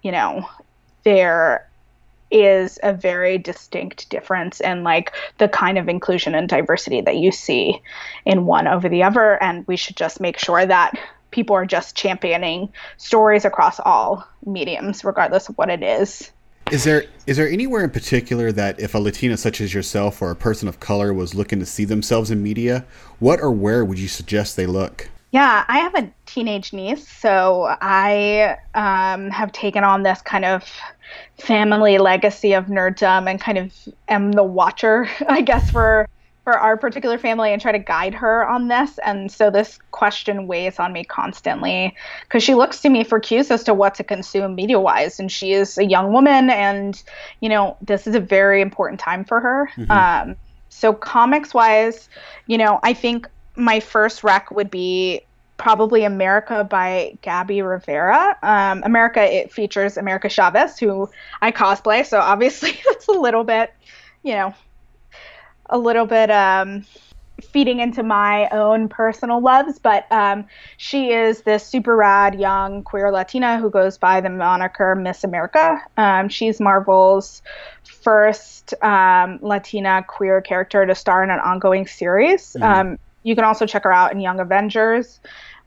you know, there is a very distinct difference in like the kind of inclusion and diversity that you see in one over the other and we should just make sure that people are just championing stories across all mediums regardless of what it is is there is there anywhere in particular that if a Latina such as yourself or a person of color was looking to see themselves in media, what or where would you suggest they look? Yeah, I have a teenage niece, so I um, have taken on this kind of family legacy of nerddom and kind of am the watcher, I guess, for for our particular family and try to guide her on this. And so this question weighs on me constantly because she looks to me for cues as to what to consume media wise. And she is a young woman, and you know this is a very important time for her. Mm-hmm. Um, so comics wise, you know, I think my first rec would be probably America by Gabby Rivera. Um, America it features America Chavez, who I cosplay, so obviously that's a little bit, you know, a little bit um, feeding into my own personal loves. But um, she is this super rad young queer Latina who goes by the moniker Miss America. Um, she's Marvel's first um, Latina queer character to star in an ongoing series. Mm-hmm. Um, you can also check her out in Young Avengers,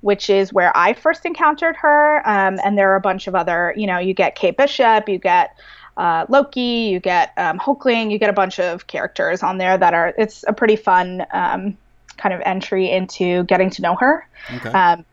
which is where I first encountered her. Um, and there are a bunch of other, you know, you get Kate Bishop, you get uh, Loki, you get um, Hulkling, you get a bunch of characters on there that are, it's a pretty fun um, kind of entry into getting to know her. Okay. Um,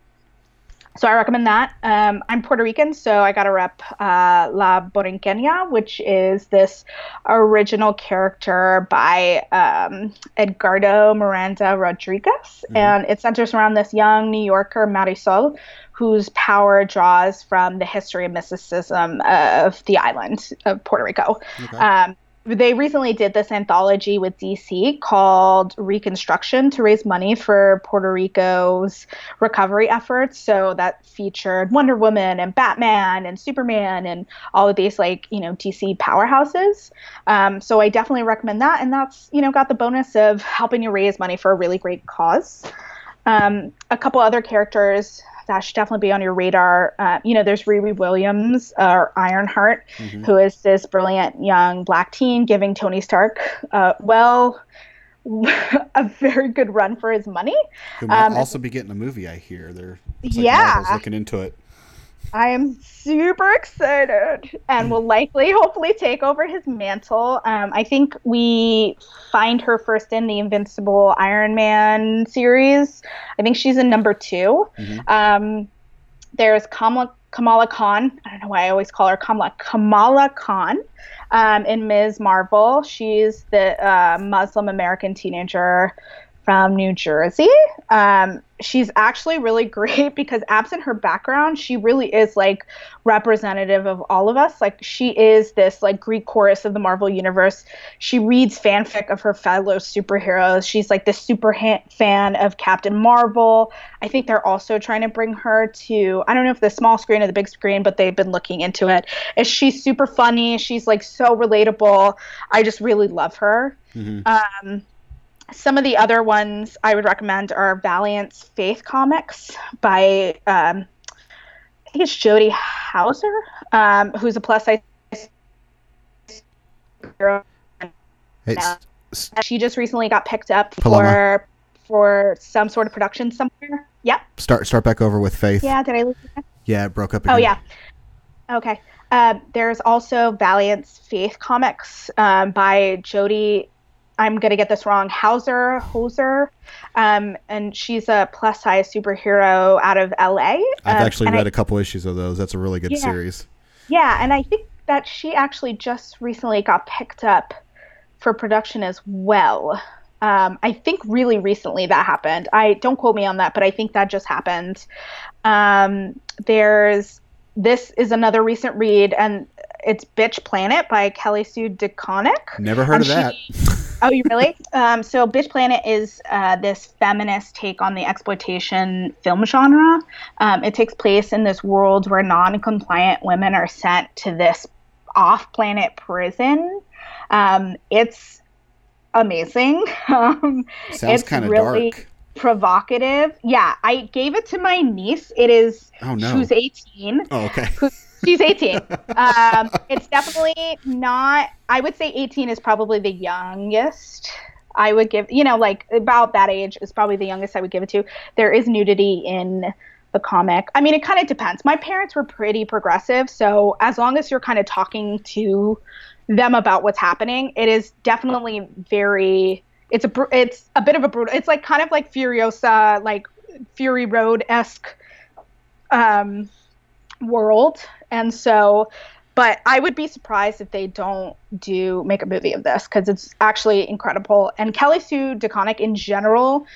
so I recommend that. Um, I'm Puerto Rican, so I got to rep uh, La Borinqueña, which is this original character by um, Edgardo Miranda Rodriguez, mm-hmm. and it centers around this young New Yorker Marisol, whose power draws from the history and mysticism of the island of Puerto Rico. Okay. Um, they recently did this anthology with DC called Reconstruction to raise money for Puerto Rico's recovery efforts. So that featured Wonder Woman and Batman and Superman and all of these like you know DC powerhouses. Um, so I definitely recommend that, and that's you know got the bonus of helping you raise money for a really great cause. Um, a couple other characters that should definitely be on your radar. Uh, you know, there's Riri Williams or Ironheart, mm-hmm. who is this brilliant young black teen giving Tony Stark, uh, well, a very good run for his money. Who might um, also be getting a movie, I hear. They're like yeah looking into it. I am super excited and will likely, hopefully, take over his mantle. Um, I think we find her first in the Invincible Iron Man series. I think she's in number 2 mm-hmm. um, there's Kamala, Kamala Khan. I don't know why I always call her Kamala. Kamala Khan um, in Ms. Marvel. She's the uh, Muslim American teenager from New Jersey. Um, she's actually really great because absent her background, she really is like representative of all of us. Like she is this like Greek chorus of the Marvel universe. She reads fanfic of her fellow superheroes. She's like this super ha- fan of Captain Marvel. I think they're also trying to bring her to I don't know if the small screen or the big screen, but they've been looking into it. Is she's super funny? She's like so relatable. I just really love her. Mm-hmm. Um, some of the other ones I would recommend are Valiant's Faith comics by um, I think it's Jody Houser, um, who's a plus size girl. She just recently got picked up Paloma. for for some sort of production somewhere. Yep. Start start back over with Faith. Yeah, did I lose you? Yeah, it broke up. Oh, again. Oh yeah. Okay. Uh, there's also Valiant's Faith comics um, by Jody I'm gonna get this wrong. Houser Hoser, um, and she's a plus size superhero out of LA. I've um, actually read I, a couple issues of those. That's a really good yeah, series. Yeah, and I think that she actually just recently got picked up for production as well. Um, I think really recently that happened. I don't quote me on that, but I think that just happened. Um, there's this is another recent read, and it's Bitch Planet by Kelly Sue DeConnick. Never heard And of that. oh, you really? um, so Bitch Planet is uh, this feminist take on the exploitation film genre. Um, it takes place in this world where non-compliant women are sent to this off-planet prison. Um, it's amazing. Um, Sounds it's kind of really dark. provocative. Yeah, I gave it to my niece. It is. Oh, no. Who's 18. Oh, okay. She's 18. um, it's definitely not. I would say 18 is probably the youngest. I would give, you know, like about that age is probably the youngest I would give it to. There is nudity in the comic. I mean, it kind of depends. My parents were pretty progressive, so as long as you're kind of talking to them about what's happening, it is definitely very. It's a it's a bit of a brutal. It's like kind of like Furiosa, like Fury Road esque um, world, and so. But I would be surprised if they don't do make a movie of this because it's actually incredible. And Kelly Sue DeConnick in general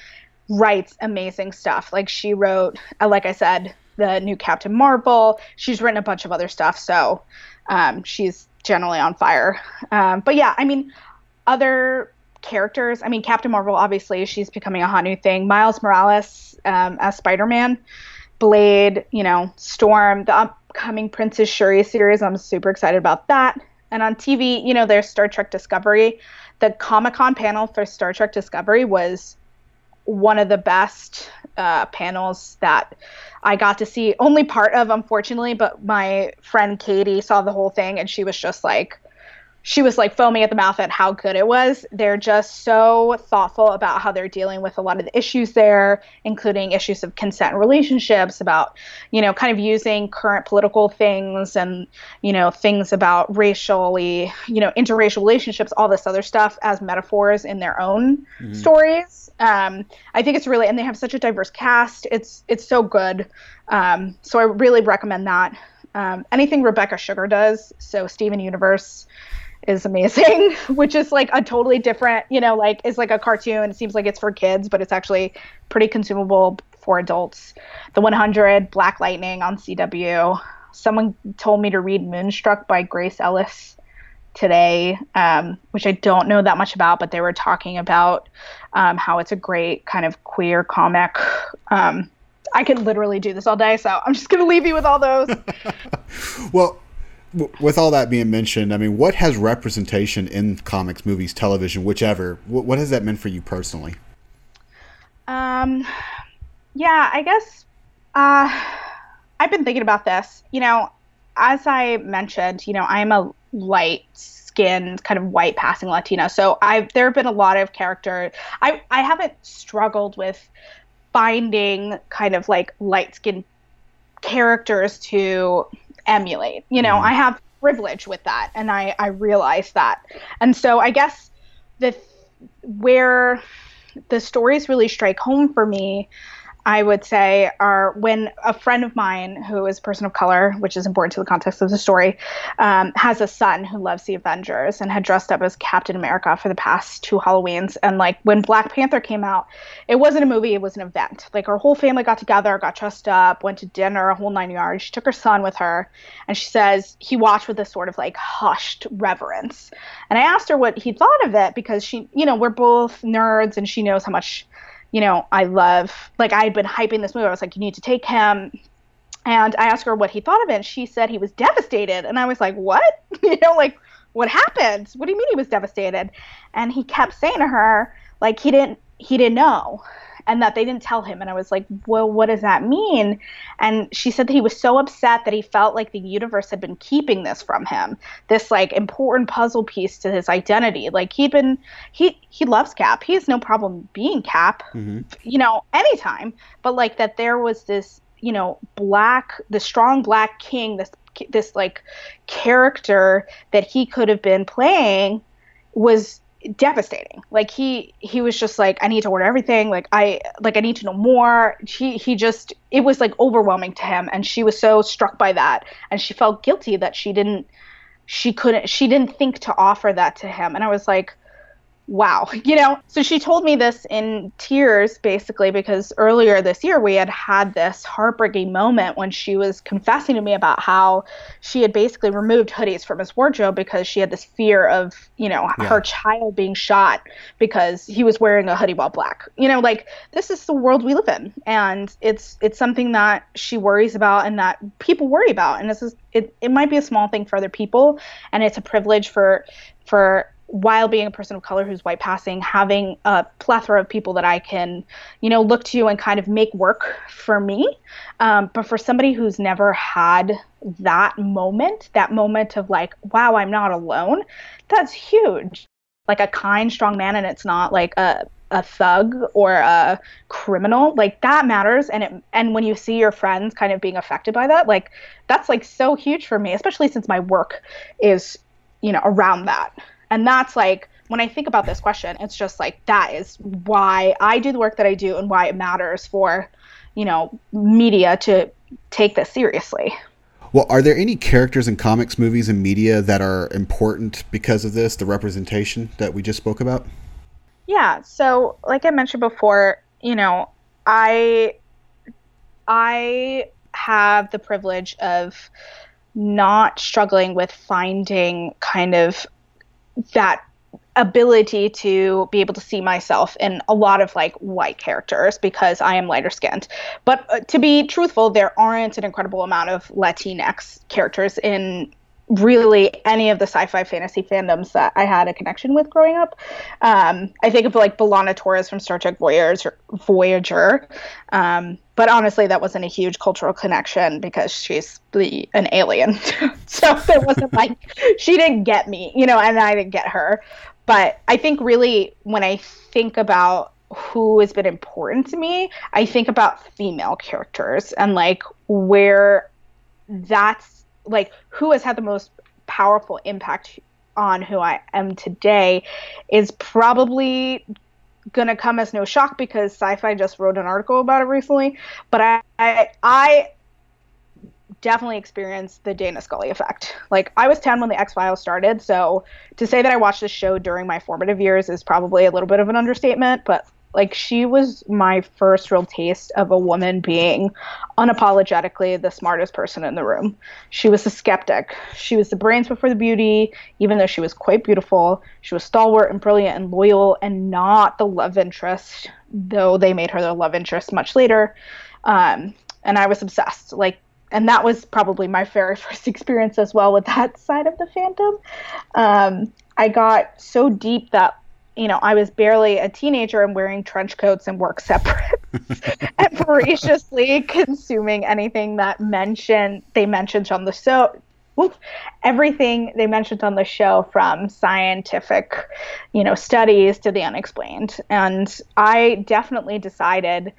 writes amazing stuff. Like she wrote, uh, like I said, the new Captain Marvel. She's written a bunch of other stuff, so um, she's generally on fire. Um, but yeah, I mean, other characters. I mean, Captain Marvel, obviously, she's becoming a hot new thing. Miles Morales um, as Spider Man, Blade, you know, Storm, the upcoming Princess Shuri series. I'm super excited about that. And on TV, you know, there's Star Trek Discovery. The Comic Con panel for Star Trek Discovery was one of the best uh, panels that I got to see. Only part of, unfortunately, but my friend Katie saw the whole thing and she was just like, she was like foaming at the mouth at how good it was. They're just so thoughtful about how they're dealing with a lot of the issues there, including issues of consent and relationships, about, you know, kind of using current political things and, you know, things about racially, you know, interracial relationships, all this other stuff as metaphors in their own stories. Um, I think it's really, and they have such a diverse cast. It's it's so good. Um, so I really recommend that. Um, anything Rebecca Sugar does, so Steven Universe is amazing, which is like a totally different, you know, like it's like a cartoon. It seems like it's for kids, but it's actually pretty consumable for adults. The 100, Black Lightning on CW. Someone told me to read Moonstruck by Grace Ellis today, um, which I don't know that much about, but they were talking about um, how it's a great kind of queer comic. Um, I could literally do this all day, so I'm just going to leave you with all those. Well, with all that being mentioned, I mean, what has representation in comics, movies, television, whichever, what, what has that meant for you personally? Um, yeah, I guess uh, I've been thinking about this. You know, as I mentioned, you know, I'm a light skinned kind of white passing Latina. So I've there have been a lot of character I I haven't struggled with finding kind of like light skinned characters to emulate. You know, mm-hmm. I have privilege with that and I I realize that. And so I guess the where the stories really strike home for me I would say are when a friend of mine who is a person of color, which is important to the context of the story, um, has a son who loves the Avengers and had dressed up as Captain America for the past two Halloweens. And like when Black Panther came out, it wasn't a movie, it was an event. Like our whole family got together, got dressed up, went to dinner, a whole nine yards. She took her son with her, and she says he watched with this sort of like hushed reverence. And I asked her what he thought of it because she, you know, we're both nerds and she knows how much you know, I love, like, I had been hyping this movie. I was like, you need to take him. And I asked her what he thought of it. And she said he was devastated. And I was like, what? you know, like, what happened? What do you mean he was devastated? And he kept saying to her, like, he didn't, he didn't know. And that they didn't tell him. And I was like, well, what does that mean? And she said that he was so upset that he felt like the universe had been keeping this from him. This like important puzzle piece to his identity. Like he'd been he he loves Cap. He has no problem being Cap. Mm-hmm. You know, anytime. But like that there was this, you know, black the strong black king, this this like character that he could have been playing was devastating. Like he he was just like i need to order everything. Like i like i need to know more. He he just it was like overwhelming to him and she was so struck by that and she felt guilty that she didn't she couldn't she didn't think to offer that to him. And i was like wow, you know. So she told me this in tears, basically, because earlier this year we had had this heartbreaking moment when she was confessing to me about how she had basically removed hoodies from his wardrobe because she had this fear of, you know, yeah. her child being shot because he was wearing a hoodie while black. You know, like this is the world we live in, and it's it's something that she worries about and that people worry about, and this is it. It might be a small thing for other people, and it's a privilege for for while being a person of color who's white passing, having a plethora of people that I can, you know, look to and kind of make work for me. Um, but for somebody who's never had that moment, that moment of like, wow, I'm not alone, that's huge. Like a kind, strong man, and it's not like a a thug or a criminal like that matters and it and when you see your friends kind of being affected by that like that's like so huge for me especially since my work is you know around that and that's like when I think about this question, it's just like that is why I do the work that I do and why it matters for, you know, media to take this seriously. Well, are there any characters in comics, movies, and media that are important because of this, the representation that we just spoke about? Yeah. So, like I mentioned before, you know, I I have the privilege of not struggling with finding kind of that ability to be able to see myself in a lot of like white characters because I am lighter skinned. But uh, to be truthful, there aren't an incredible amount of Latinx characters in really any of the sci-fi fantasy fandoms that I had a connection with growing up. Um, I think of like B'Elanna Torres from Star Trek Voyager, Voyager. Um, but honestly, that wasn't a huge cultural connection because she's the an alien. so it wasn't like she didn't get me, you know, and I didn't get her. But I think really when I think about who has been important to me, I think about female characters and like where that's like who has had the most powerful impact on who I am today is probably gonna come as no shock because sci-fi just wrote an article about it recently but i i, I definitely experienced the dana scully effect. Like i was 10 when the x-files started so to say that i watched this show during my formative years is probably a little bit of an understatement but like she was my first real taste of a woman being unapologetically the smartest person in the room. She was a skeptic. She was the brains before the beauty, even though she was quite beautiful. She was stalwart and brilliant and loyal and not the love interest, though they made her the love interest much later. Um, and I was obsessed. Like and that was probably my very first experience as well with that side of the fandom. Um, I got so deep that you know, I was barely a teenager and wearing trench coats and work separate and voraciously consuming anything that mentioned they mentioned on the show. everything they mentioned on the show from scientific, you know, studies to the unexplained. And I definitely decided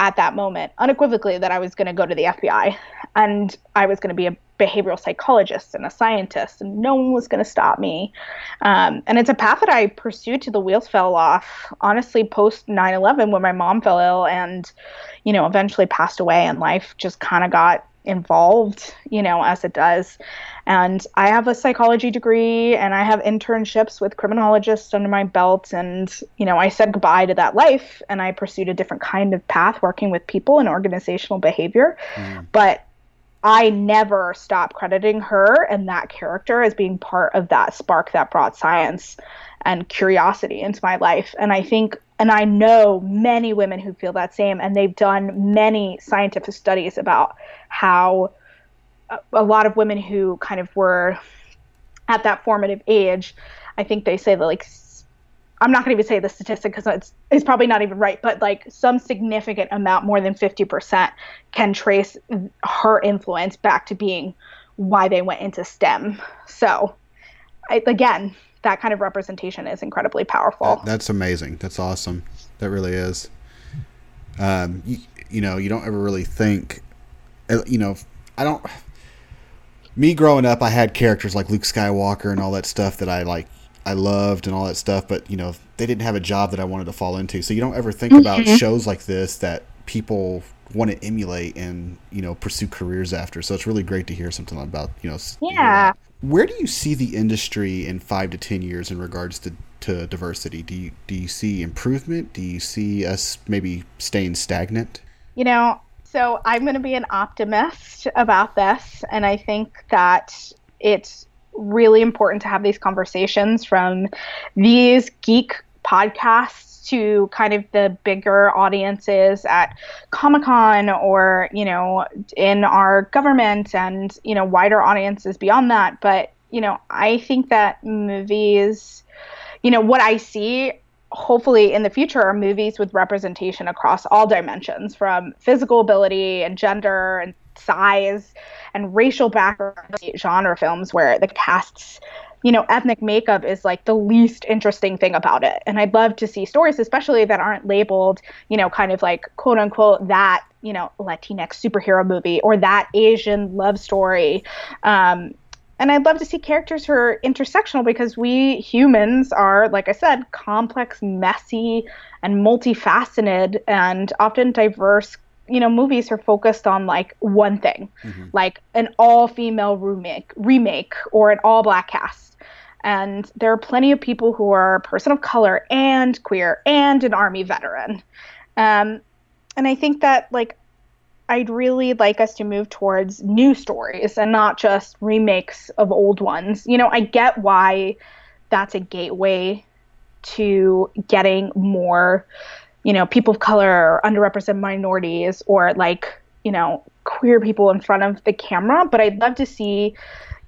at that moment unequivocally that I was going to go to the FBI and I was going to be a behavioral psychologist and a scientist, and no one was going to stop me. Um, and it's a path that I pursued till the wheels fell off. Honestly, post 9 11, when my mom fell ill and, you know, eventually passed away, and life just kind of got involved, you know, as it does. And I have a psychology degree and I have internships with criminologists under my belt. And, you know, I said goodbye to that life and I pursued a different kind of path working with people and organizational behavior. Mm. But I never stop crediting her and that character as being part of that spark that brought science and curiosity into my life. And I think, and I know many women who feel that same, and they've done many scientific studies about how a lot of women who kind of were at that formative age, I think they say that like I'm not going to even say the statistic because it's it's probably not even right, but like some significant amount, more than 50%, can trace her influence back to being why they went into STEM. So, I, again, that kind of representation is incredibly powerful. That, that's amazing. That's awesome. That really is. Um, you, you know, you don't ever really think, you know, I don't. Me growing up, I had characters like Luke Skywalker and all that stuff that I like I loved and all that stuff, but you know they didn't have a job that I wanted to fall into. So you don't ever think mm-hmm. about shows like this that people want to emulate and you know pursue careers after. So it's really great to hear something about you know. Yeah. Where do you see the industry in five to ten years in regards to to diversity? Do you do you see improvement? Do you see us maybe staying stagnant? You know, so I'm going to be an optimist about this, and I think that it's really important to have these conversations from these geek podcasts to kind of the bigger audiences at Comic Con or, you know, in our government and, you know, wider audiences beyond that. But, you know, I think that movies, you know, what I see hopefully in the future are movies with representation across all dimensions from physical ability and gender and size and racial background genre films where the casts you know, ethnic makeup is like the least interesting thing about it. And I'd love to see stories, especially that aren't labeled, you know, kind of like quote unquote that, you know, Latinx superhero movie or that Asian love story. Um, and I'd love to see characters who are intersectional because we humans are, like I said, complex, messy, and multifaceted and often diverse you know movies are focused on like one thing mm-hmm. like an all female remake remake or an all black cast and there are plenty of people who are a person of color and queer and an army veteran. Um, and I think that like I'd really like us to move towards new stories and not just remakes of old ones. You know, I get why that's a gateway to getting more, you know, people of color or underrepresented minorities or like, you know, queer people in front of the camera, but I'd love to see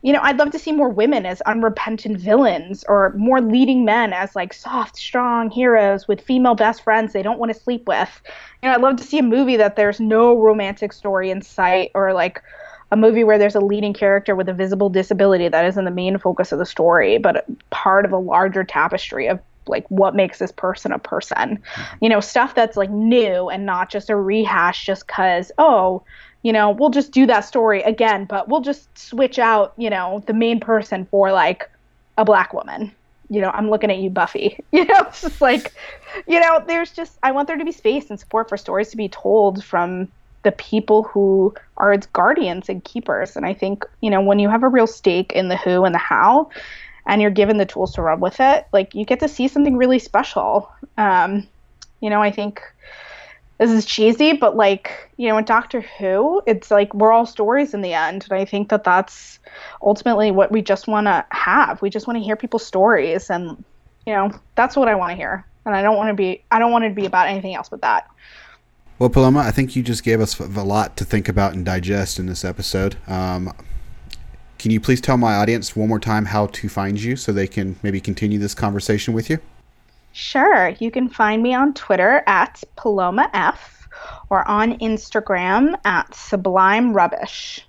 you know, I'd love to see more women as unrepentant villains or more leading men as like soft, strong heroes with female best friends they don't want to sleep with. You know, I'd love to see a movie that there's no romantic story in sight or like a movie where there's a leading character with a visible disability that isn't the main focus of the story, but part of a larger tapestry of like what makes this person a person. Mm-hmm. You know, stuff that's like new and not just a rehash just cuz oh, you know, we'll just do that story again, but we'll just switch out, you know, the main person for like a black woman. You know, I'm looking at you, Buffy. You know, it's just like, you know, there's just, I want there to be space and support for stories to be told from the people who are its guardians and keepers. And I think, you know, when you have a real stake in the who and the how, and you're given the tools to run with it, like you get to see something really special. Um, you know, I think this is cheesy, but like, you know, in Doctor Who, it's like we're all stories in the end. And I think that that's ultimately what we just want to have. We just want to hear people's stories. And, you know, that's what I want to hear. And I don't want to be, I don't want it to be about anything else but that. Well, Paloma, I think you just gave us a lot to think about and digest in this episode. Um, can you please tell my audience one more time how to find you so they can maybe continue this conversation with you? Sure. You can find me on Twitter at Paloma F or on Instagram at Sublime Rubbish.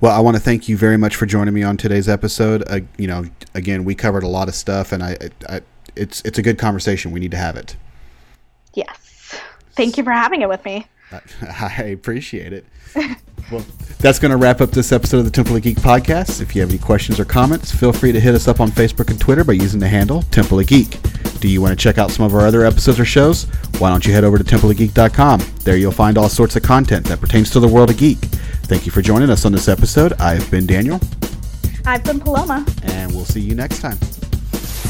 Well, I want to thank you very much for joining me on today's episode. Uh, you know, again, we covered a lot of stuff, and I, I, it's it's a good conversation. We need to have it. Yes. Thank you for having it with me. I appreciate it. well, that's going to wrap up this episode of the Temple of Geek podcast. If you have any questions or comments, feel free to hit us up on Facebook and Twitter by using the handle Temple of Geek. Do you want to check out some of our other episodes or shows? Why don't you head over to templeofgeek.com? There you'll find all sorts of content that pertains to the world of geek. Thank you for joining us on this episode. I've been Daniel. I've been Paloma. And we'll see you next time.